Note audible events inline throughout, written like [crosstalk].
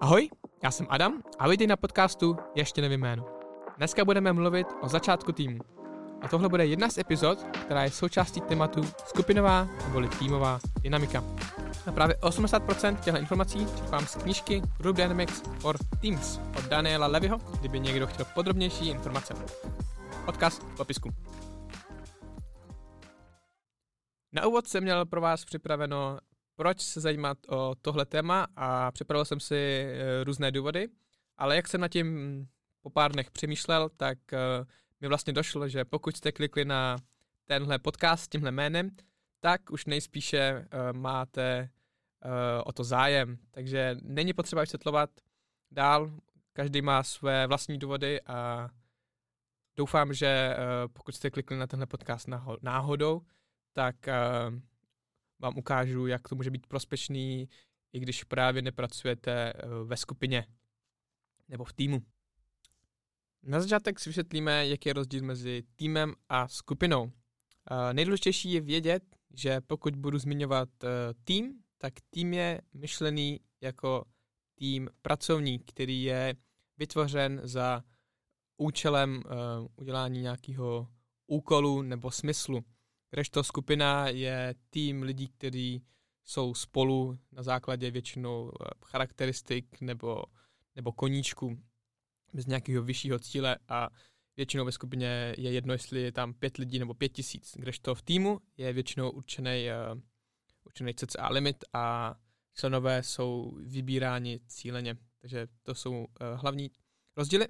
Ahoj, já jsem Adam a vítej na podcastu Ještě nevím jméno. Dneska budeme mluvit o začátku týmu. A tohle bude jedna z epizod, která je součástí tématu skupinová nebo týmová dynamika. A právě 80% těchto informací čerpám z knížky Group Dynamics for Teams od Daniela Levyho, kdyby někdo chtěl podrobnější informace. Odkaz v popisku. Na úvod jsem měl pro vás připraveno proč se zajímat o tohle téma? A připravil jsem si eh, různé důvody, ale jak jsem na tím po pár dnech přemýšlel, tak eh, mi vlastně došlo, že pokud jste klikli na tenhle podcast s tímhle jménem, tak už nejspíše eh, máte o to zájem. Takže není potřeba vysvětlovat dál, každý má své vlastní důvody a doufám, že pokud jste klikli na tenhle podcast náhodou, tak vám ukážu, jak to může být prospešný, i když právě nepracujete eh, ve skupině nebo v týmu. Na začátek si vysvětlíme, jaký je rozdíl mezi týmem a skupinou. Uh, nejdůležitější je vědět, že pokud budu zmiňovat uh, tým, tak tým je myšlený jako tým pracovní, který je vytvořen za účelem udělání nějakého úkolu nebo smyslu. Kdežto skupina je tým lidí, kteří jsou spolu na základě většinou eh, charakteristik nebo, nebo koníčků bez nějakého vyššího cíle a většinou ve skupině je jedno, jestli je tam pět lidí nebo pět tisíc, kdežto v týmu je většinou určený, uh, určený CCA limit a členové jsou vybíráni cíleně. Takže to jsou uh, hlavní rozdíly,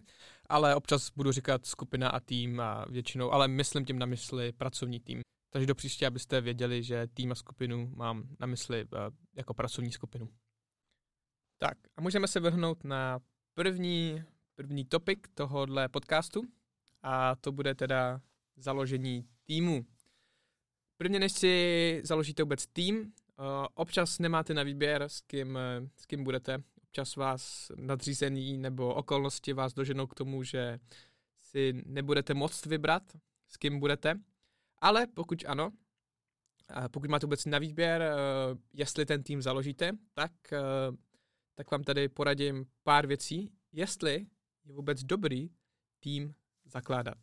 ale občas budu říkat skupina a tým a většinou, ale myslím tím na mysli pracovní tým. Takže do příště, abyste věděli, že tým a skupinu mám na mysli uh, jako pracovní skupinu. Tak a můžeme se vrhnout na první, první topik tohohle podcastu a to bude teda založení týmu. Prvně než si založíte vůbec tým, uh, občas nemáte na výběr, s kým, s kým budete. Občas vás nadřízení nebo okolnosti vás doženou k tomu, že si nebudete moct vybrat, s kým budete. Ale pokud ano, pokud máte vůbec na výběr, eh, jestli ten tým založíte, tak, eh, tak vám tady poradím pár věcí, jestli je vůbec dobrý tým zakládat.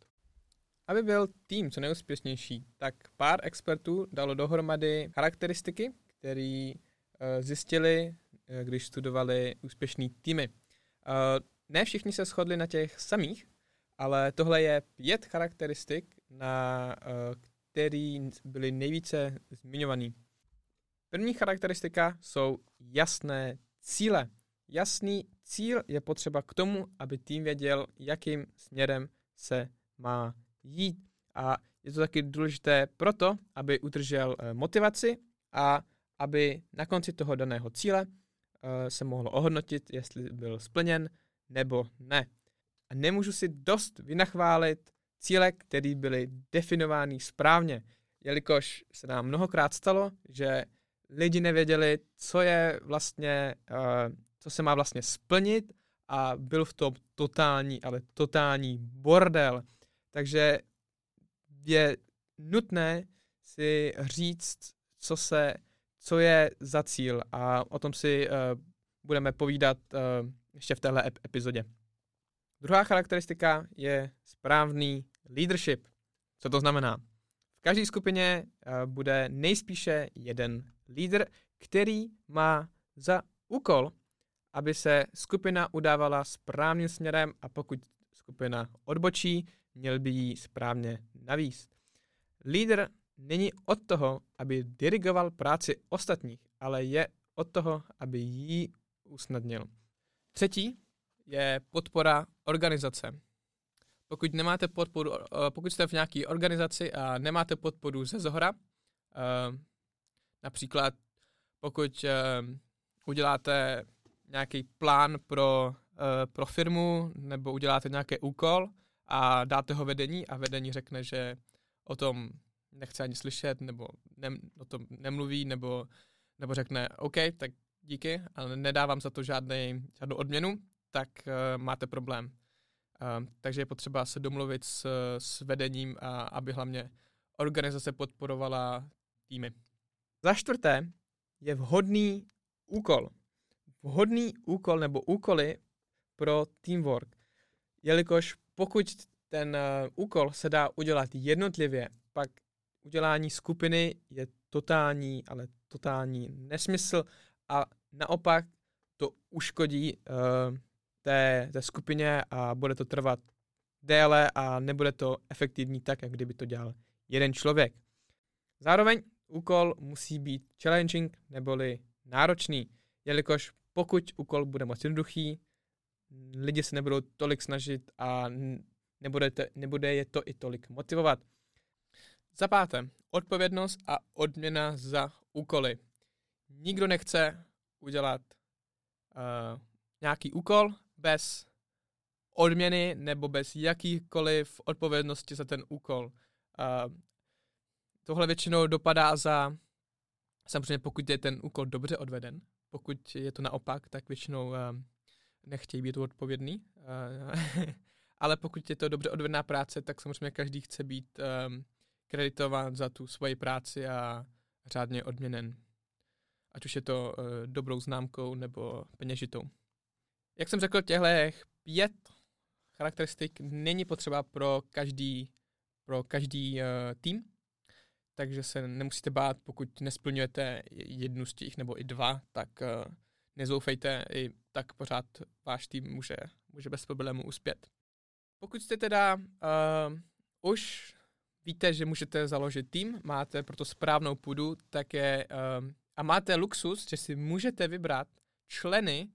Aby byl tým co nejúspěšnější, tak pár expertů dalo dohromady charakteristiky, které eh, zjistili, když studovali úspěšný týmy. Ne všichni se shodli na těch samých, ale tohle je pět charakteristik, na který byly nejvíce zmiňovaný. První charakteristika jsou jasné cíle. Jasný cíl je potřeba k tomu, aby tým věděl, jakým směrem se má jít. A je to taky důležité proto, aby udržel eh, motivaci a aby na konci toho daného cíle eh, se mohlo ohodnotit, jestli byl splněn nebo ne. A nemůžu si dost vynachválit cíle, které byly definovány správně, jelikož se nám mnohokrát stalo, že lidi nevěděli, co je vlastně, uh, co se má vlastně splnit a byl v tom totální, ale totální bordel. Takže je nutné si říct, co se, co je za cíl a o tom si uh, budeme povídat uh, ještě v téhle epizodě. Druhá charakteristika je správný leadership. Co to znamená? V každé skupině uh, bude nejspíše jeden lídr, který má za úkol, aby se skupina udávala správným směrem a pokud skupina odbočí, měl by jí správně navíst. Lídr není od toho, aby dirigoval práci ostatních, ale je od toho, aby ji usnadnil. Třetí je podpora organizace. Pokud nemáte podporu, eh, pokud jste v nějaké organizaci a nemáte podporu ze zhora, eh, například pokud eh, uděláte nějaký plán pro, pro firmu nebo uděláte nějaký úkol a dáte ho vedení a vedení řekne, že o tom nechce ani slyšet nebo ne, o tom nemluví nebo, nebo řekne OK, tak díky, ale nedávám za to žádný, žádnou odměnu, tak máte problém. Uh, takže je potřeba se domluvit s, s vedením, a aby hlavně organizace podporovala týmy. Za čtvrté je vhodný úkol. vhodný úkol nebo úkoly pro teamwork. Jelikož pokud ten uh, úkol se dá udělat jednotlivě, pak udělání skupiny je totální, ale totální nesmysl a naopak to uškodí uh, té, té skupině a bude to trvat déle a nebude to efektivní tak, jak kdyby to dělal jeden člověk. Zároveň úkol musí být challenging neboli náročný, jelikož pokud úkol bude moc jednoduchý, lidi se nebudou tolik snažit a nebude, to, nebude je to i tolik motivovat. Za páté, odpovědnost a odměna za úkoly. Nikdo nechce udělat uh, nějaký úkol bez odměny nebo bez jakýkoliv odpovědnosti za ten úkol. Uh, tohle většinou dopadá za, samozřejmě pokud je ten úkol dobře odveden, pokud je to naopak, tak většinou uh, nechtějí být odpovědný. Uh, [laughs] ale pokud je to dobře odvedná práce, tak samozřejmě každý chce být um, kreditován za tu svoji práci a řádně odměnen. Ať už je to uh, dobrou známkou nebo peněžitou. Jak jsem řekl, těchto pět charakteristik není potřeba pro každý, pro každý uh, tým, takže se nemusíte bát, pokud nesplňujete jednu z těch nebo i dva, tak uh, nezoufejte, i tak pořád váš tým může, může bez problému uspět. Pokud jste teda uh, už víte, že můžete založit tým, máte proto správnou půdu, tak je, uh, a máte luxus, že si můžete vybrat členy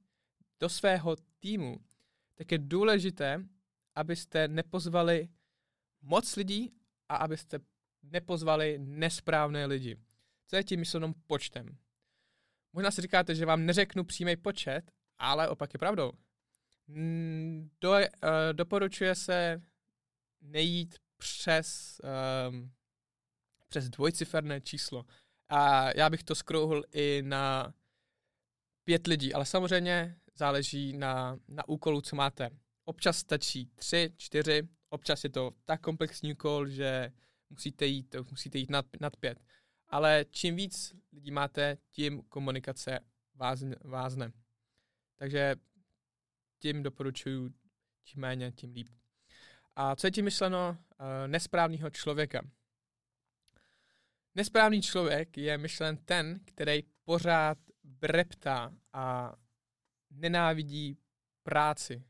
do svého týmu, tak je důležité, abyste nepozvali moc lidí a abyste nepozvali nesprávné lidi. Co je tím myšlenou počtem? Možná si říkáte, že vám neřeknu přímý počet, ale opak je pravdou. Do, uh, doporučuje se nejít přes, um, přes dvojciferné číslo. A já bych to skrouhl i na pět lidí, ale samozřejmě záleží na, na úkolu, co máte. Občas stačí tři, čtyři, občas je to tak komplexní úkol, že musíte jít, musíte jít nad, nad pět. Ale čím víc lidí máte, tím komunikace vázne. vázne. Takže tím doporučuji, čím méně, tím líp. A co je tím myšleno uh, nesprávného člověka? Nesprávný člověk je myšlen ten, který pořád breptá a nenávidí práci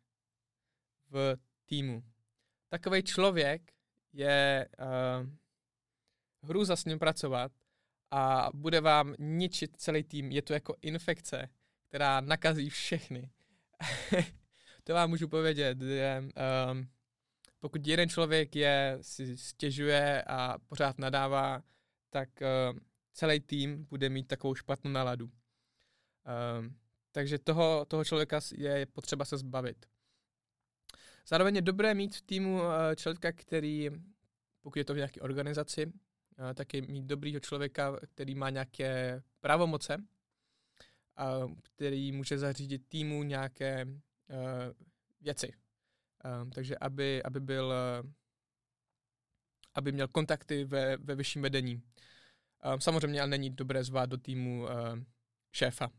v týmu. Takový člověk je uh, hru s ním pracovat a bude vám ničit celý tým. Je to jako infekce, která nakazí všechny. [laughs] to vám můžu povědět, že um, pokud jeden člověk je, si stěžuje a pořád nadává, tak uh, celý tým bude mít takovou špatnou náladu. Um, takže toho, toho člověka je potřeba se zbavit. Zároveň je dobré mít v týmu uh, člověka, který, pokud je to v nějaké organizaci, uh, tak je mít dobrýho člověka, který má nějaké pravomoce, uh, který může zařídit týmu nějaké uh, věci. Um, takže aby, aby byl uh, aby měl kontakty ve, ve vyšším vedení. Um, samozřejmě ale není dobré zvát do týmu uh, šéfa.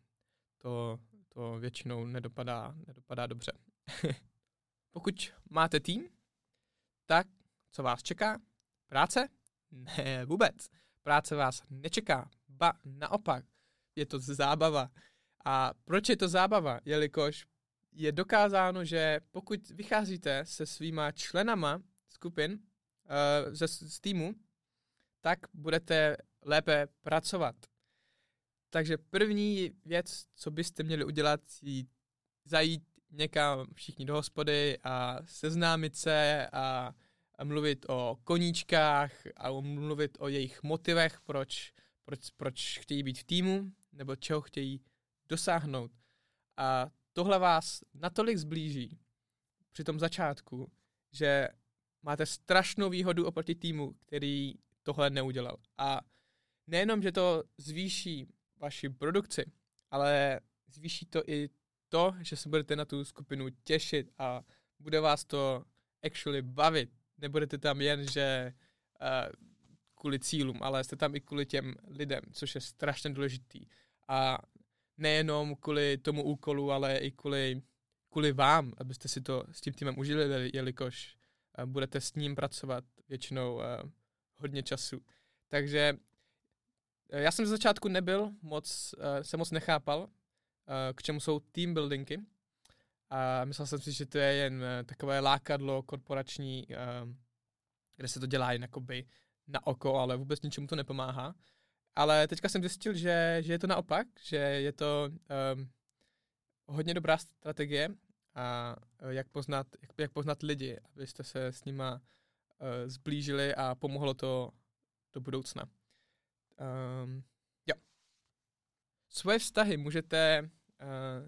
To, to většinou nedopadá, nedopadá dobře. [laughs] Pokud máte tým, tak co vás čeká? Práce? Ne, vůbec. Práce vás nečeká. Ba, naopak, je to zábava. A proč je to zábava? Jelikož je dokázáno, že pokud vycházíte se svýma členama skupin uh, ze, z týmu, tak budete lépe pracovat. Takže první věc, co byste měli udělat, je zajít někam všichni do hospody a seznámit se a, mluvit o koníčkách a mluvit o jejich motivech, proč, proč, proč chtějí být v týmu nebo čeho chtějí dosáhnout. A tohle vás natolik zblíží při tom začátku, že máte strašnou výhodu oproti týmu, který tohle neudělal. A nejenom, že to zvýší vaši produkci, ale zvýší to i to, že se budete na tu skupinu těšit a bude vás to actually bavit. Nebudete tam jen, že uh, kvůli cílům, ale jste tam i kvůli těm lidem, což je strašně důležitý. A nejenom kvůli tomu úkolu, ale i kvůli, kvůli vám, abyste si to s tím týmem užili, jelikož uh, budete s ním pracovat většinou uh, hodně času. Takže já jsem z začátku nebyl moc, uh, se moc nechápal, uh, k čemu jsou team buildingy. A myslel jsem si, že to je jen takové lákadlo korporační, kde se to dělá jen jakoby na oko, ale vůbec ničemu to nepomáhá. Ale teďka jsem zjistil, že, že je to naopak, že je to um, hodně dobrá strategie a jak poznat, jak, jak poznat lidi, abyste se s nima uh, zblížili a pomohlo to do budoucna. Um, jo. Svoje vztahy můžete uh,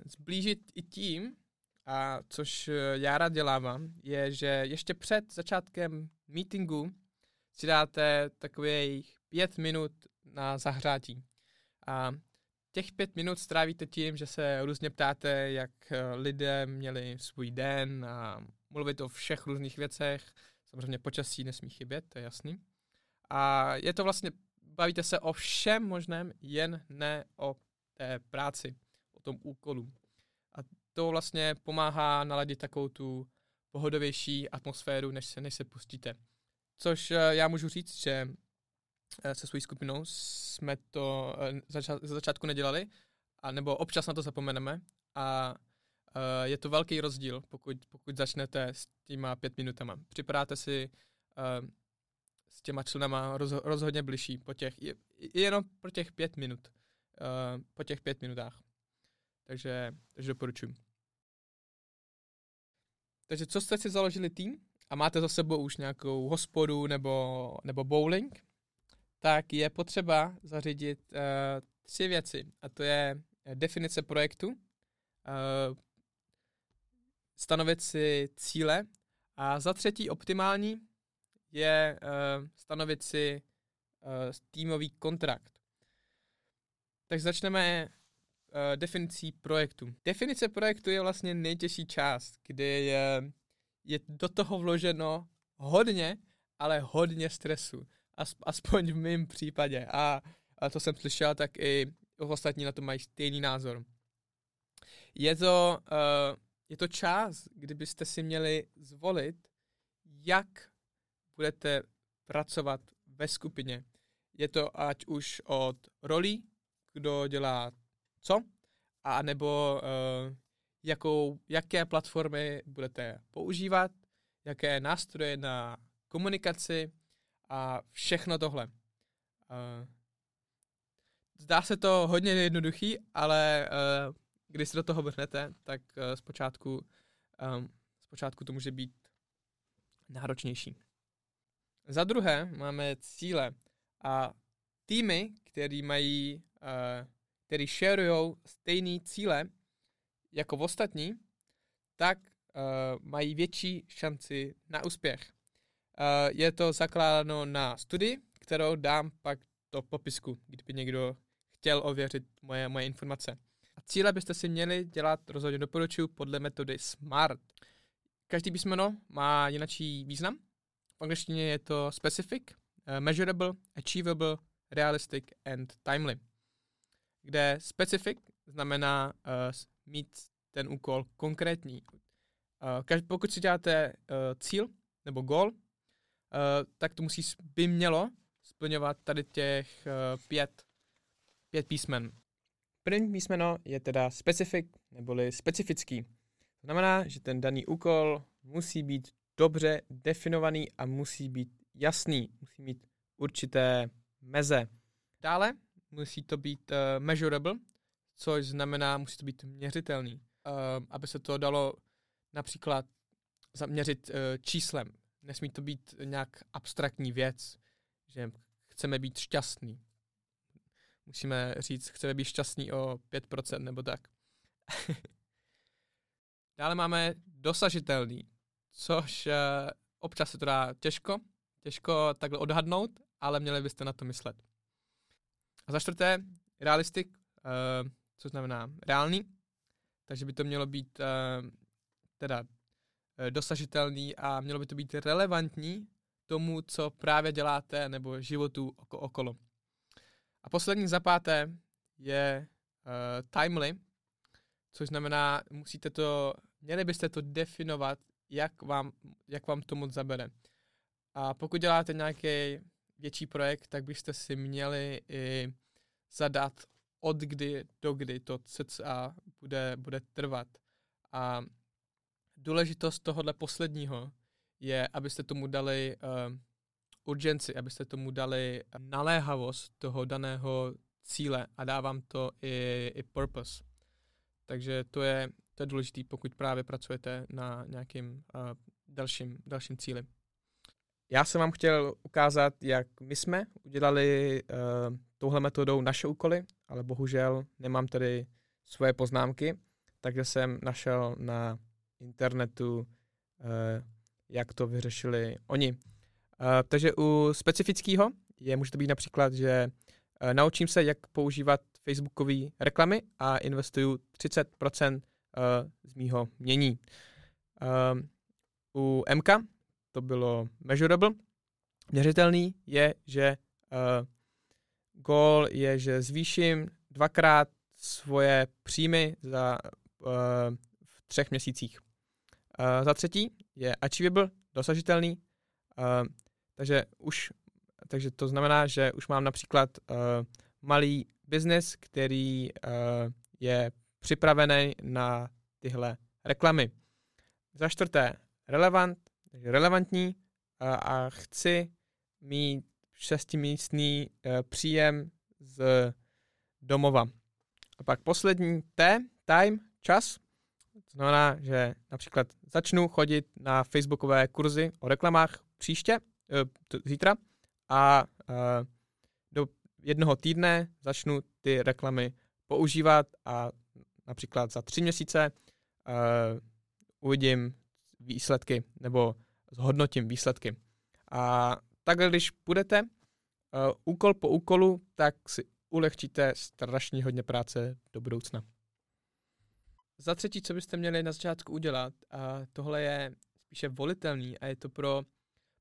zblížit i tím, a což já rád dělávám, je, že ještě před začátkem meetingu si dáte takových pět minut na zahřátí. A těch pět minut strávíte tím, že se různě ptáte, jak lidé měli svůj den a mluvit o všech různých věcech. Samozřejmě počasí nesmí chybět, to je jasný. A je to vlastně, bavíte se o všem možném, jen ne o té práci, o tom úkolu. A to vlastně pomáhá naladit takovou tu pohodovější atmosféru, než se, než se pustíte. Což eh, já můžu říct, že eh, se svojí skupinou jsme to eh, zača- za začátku nedělali, a nebo občas na to zapomeneme a je to velký rozdíl, pokud, pokud začnete s těma pět minutama. Připadáte si s těma členama roz, rozhodně bližší po těch, jenom po těch pět minut, po těch pět minutách. Takže, takže doporučuji. Takže co jste si založili tým? a máte za sebou už nějakou hospodu nebo, nebo bowling, tak je potřeba zařídit uh, tři věci. A to je definice projektu, uh, stanovit si cíle a za třetí optimální je uh, stanovit si uh, týmový kontrakt. Tak začneme uh, definicí projektu. Definice projektu je vlastně nejtěžší část, kdy je je do toho vloženo hodně, ale hodně stresu. Aspoň v mém případě. A, a to jsem slyšel, tak i ostatní na to mají stejný názor. Je to, uh, je to čas, kdybyste si měli zvolit, jak budete pracovat ve skupině. Je to ať už od rolí, kdo dělá co, a nebo uh, jakou, jaké platformy budete používat, jaké nástroje na komunikaci a všechno tohle. Uh, zdá se to hodně jednoduchý, ale uh, když se do toho vrhnete, tak uh, zpočátku, um, zpočátku to může být náročnější. Za druhé máme cíle a týmy, který mají, uh, který shareujou stejné cíle, jako v ostatní, tak uh, mají větší šanci na úspěch. Uh, je to zakládáno na studii, kterou dám pak do popisku, kdyby někdo chtěl ověřit moje, moje informace. A cíle byste si měli dělat, rozhodně doporučuji, podle metody SMART. Každý písmeno má jinačí význam. Angličtině je to specific, uh, measurable, achievable, realistic and timely. Kde specific znamená uh, mít ten úkol konkrétní. Uh, pokud si děláte uh, cíl nebo gol, uh, tak to musí, by mělo splňovat tady těch uh, pět, pět písmen. První písmeno je teda specific, neboli specifický. To znamená, že ten daný úkol musí být dobře definovaný a musí být jasný, musí mít určité meze. Dále musí to být uh, measurable, což znamená, musí to být měřitelný, uh, aby se to dalo například zaměřit uh, číslem. Nesmí to být nějak abstraktní věc, že chceme být šťastný. Musíme říct, chceme být šťastný o 5% nebo tak. [laughs] Dále máme dosažitelný, což uh, občas se to dá těžko, těžko takhle odhadnout, ale měli byste na to myslet. A za čtvrté, realistik, uh, co znamená reálný, takže by to mělo být uh, teda uh, dosažitelný a mělo by to být relevantní tomu, co právě děláte, nebo životu oko okolo. A poslední za páté je timely, což znamená, musíte to, měli byste to definovat, jak vám, jak vám to moc zabere. A pokud děláte nějaký větší projekt, tak byste si měli i zadat od kdy do kdy to cca bude, bude trvat. A důležitost tohohle posledního je, abyste tomu dali uh, urgenci, abyste tomu dali naléhavost toho daného cíle a dávám to i, i purpose. Takže to je, to je důležité, pokud právě pracujete na nějakým uh, dalším, dalším cíli. Já jsem vám chtěl ukázat, jak my jsme udělali uh, touhle metodou naše úkoly, ale bohužel nemám tady svoje poznámky, takže jsem našel na internetu, uh, jak to vyřešili oni. Uh, takže u specifického je může to být například, že uh, naučím se, jak používat facebookové reklamy a investuju 30% uh, z mýho mění. Uh, u MK to bylo measurable. Měřitelný je, že uh, goal je, že zvýším dvakrát svoje příjmy za, uh, v třech měsících. Uh, za třetí je achievable, dosažitelný, uh, takže už takže to znamená, že už mám například uh, malý biznis, který uh, je připravený na tyhle reklamy. Za čtvrté, relevant, relevantní a, a chci mít šestimístný uh, příjem z domova. A pak poslední T, time, čas. To znamená, že například začnu chodit na facebookové kurzy o reklamách příště, uh, zítra a uh, do jednoho týdne začnu ty reklamy používat a například za tři měsíce uh, uvidím výsledky nebo zhodnotím výsledky. A takhle, když budete uh, úkol po úkolu, tak si ulehčíte strašně hodně práce do budoucna. Za třetí, co byste měli na začátku udělat, a tohle je spíše volitelný a je to pro,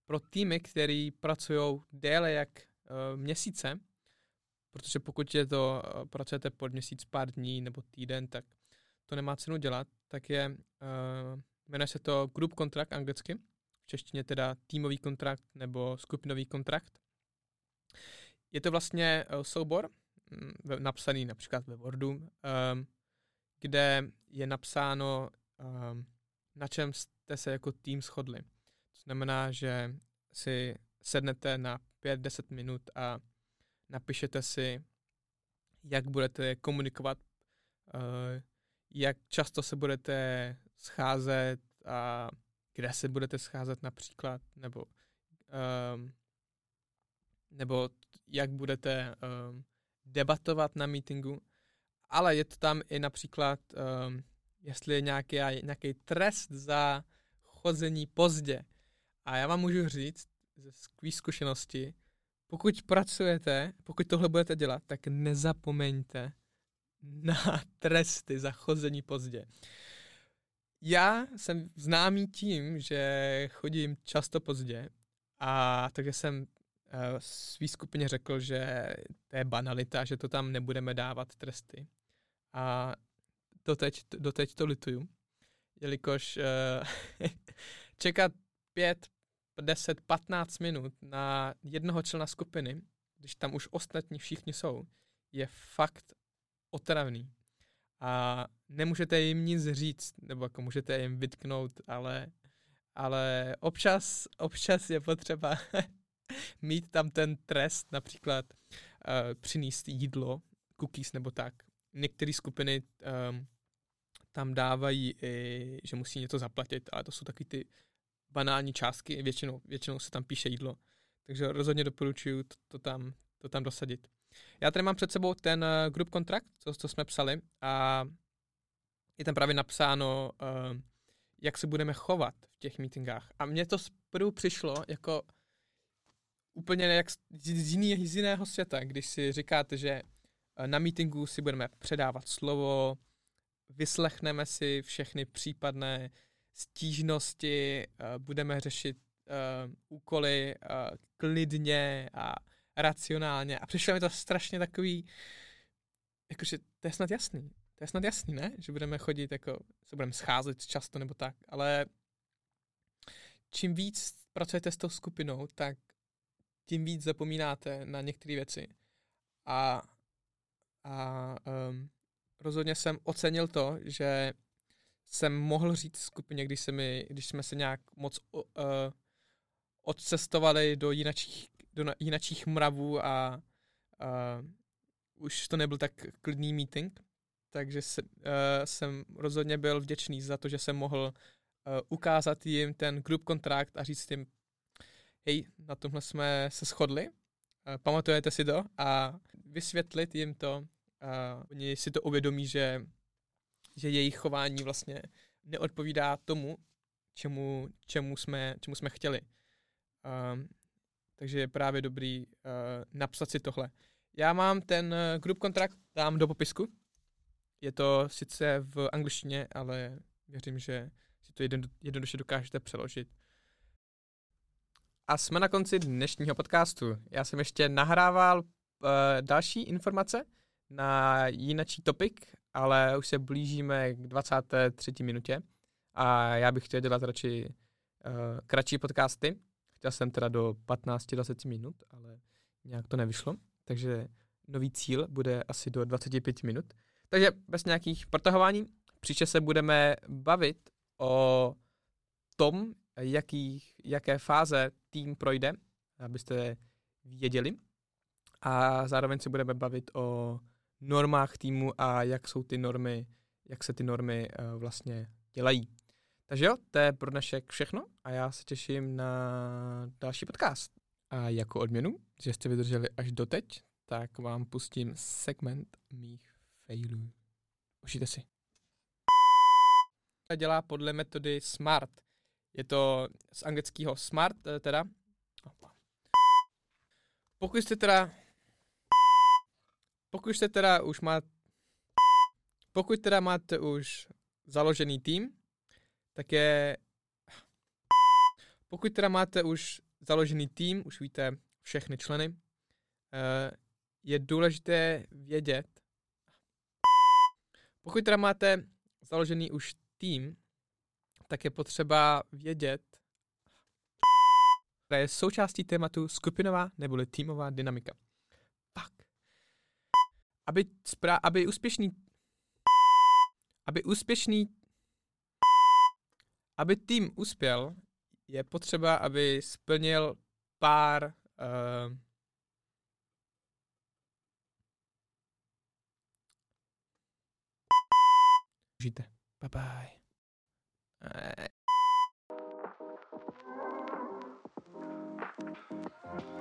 pro týmy, který pracují déle jak uh, měsíce, protože pokud je to, uh, pracujete pod měsíc, pár dní nebo týden, tak to nemá cenu dělat, tak je, uh, jmenuje se to group contract anglicky, v češtině teda týmový kontrakt nebo skupinový kontrakt. Je to vlastně uh, soubor, um, napsaný například ve Wordu, um, kde je napsáno, um, na čem jste se jako tým shodli. To znamená, že si sednete na 5-10 minut a napíšete si, jak budete komunikovat, uh, jak často se budete scházet a kde se budete scházet například, nebo, um, nebo jak budete um, debatovat na meetingu, ale je to tam i například, um, jestli je nějaký, nějaký trest za chození pozdě. A já vám můžu říct ze zkušenosti, pokud pracujete, pokud tohle budete dělat, tak nezapomeňte na tresty za chození pozdě. Já jsem známý tím, že chodím často pozdě a takže jsem uh, svý skupině řekl, že to je banalita, že to tam nebudeme dávat tresty. A doteď, doteď to lituju, jelikož uh, [laughs] čekat pět, 10, 15 minut na jednoho člena skupiny, když tam už ostatní všichni jsou, je fakt otravný. A nemůžete jim nic říct, nebo jako můžete jim vytknout, ale, ale občas, občas je potřeba [laughs] mít tam ten trest, například uh, přinést jídlo, cookies nebo tak. Některé skupiny um, tam dávají, i, že musí něco zaplatit, ale to jsou taky ty banální částky, většinou, většinou se tam píše jídlo. Takže rozhodně doporučuji to, to, tam, to tam dosadit. Já tady mám před sebou ten uh, group kontrakt, co, co jsme psali a je tam právě napsáno, uh, jak se budeme chovat v těch meetingách. A mně to zprvu přišlo jako úplně jak z, jiný, z jiného světa, když si říkáte, že uh, na meetingu si budeme předávat slovo, vyslechneme si všechny případné stížnosti, uh, budeme řešit uh, úkoly uh, klidně a racionálně. A přišlo mi to strašně takový jakože to je snad jasný. To je snad jasný, ne? Že budeme chodit, jako se budeme scházet často nebo tak, ale čím víc pracujete s tou skupinou, tak tím víc zapomínáte na některé věci. A, a um, rozhodně jsem ocenil to, že jsem mohl říct skupině, když, se mi, když jsme se nějak moc uh, odcestovali do jinačích, do jinačích mravů a uh, už to nebyl tak klidný meeting, takže se, uh, jsem rozhodně byl vděčný za to, že jsem mohl uh, ukázat jim ten group kontrakt a říct jim, hej, na tomhle jsme se shodli, uh, pamatujete si to? a vysvětlit jim to, uh, oni si to uvědomí, že, že jejich chování vlastně neodpovídá tomu, čemu, čemu, jsme, čemu jsme chtěli. Um, takže je právě dobrý uh, napsat si tohle. Já mám ten uh, group kontrakt, dám do popisku. Je to sice v angličtině, ale věřím, že si to jedno, jednoduše dokážete přeložit. A jsme na konci dnešního podcastu. Já jsem ještě nahrával uh, další informace na jinačí topik, ale už se blížíme k 23. minutě a já bych chtěl dělat radši uh, kratší podcasty. Chtěl jsem teda do 15-20 minut, ale nějak to nevyšlo, takže nový cíl bude asi do 25 minut. Takže bez nějakých protahování, příště se budeme bavit o tom, jaký, jaké fáze tým projde, abyste věděli. A zároveň se budeme bavit o normách týmu a jak jsou ty normy, jak se ty normy uh, vlastně dělají. Takže jo, to je pro dnešek všechno a já se těším na další podcast. A jako odměnu, že jste vydrželi až doteď, tak vám pustím segment mých failů. Užijte si. Dělá podle metody SMART. Je to z anglického SMART, eh, teda. Pokud jste teda pokud jste teda už máte pokud teda máte už založený tým, tak je pokud teda máte už založený tým, už víte všechny členy, eh, je důležité vědět, pokud teda máte založený už tým, tak je potřeba vědět, která je součástí tématu skupinová neboli týmová dynamika aby, spra- aby úspěšný aby úspěšný aby tým uspěl, je potřeba, aby splnil pár uh, Užijte. Bye bye. Uh.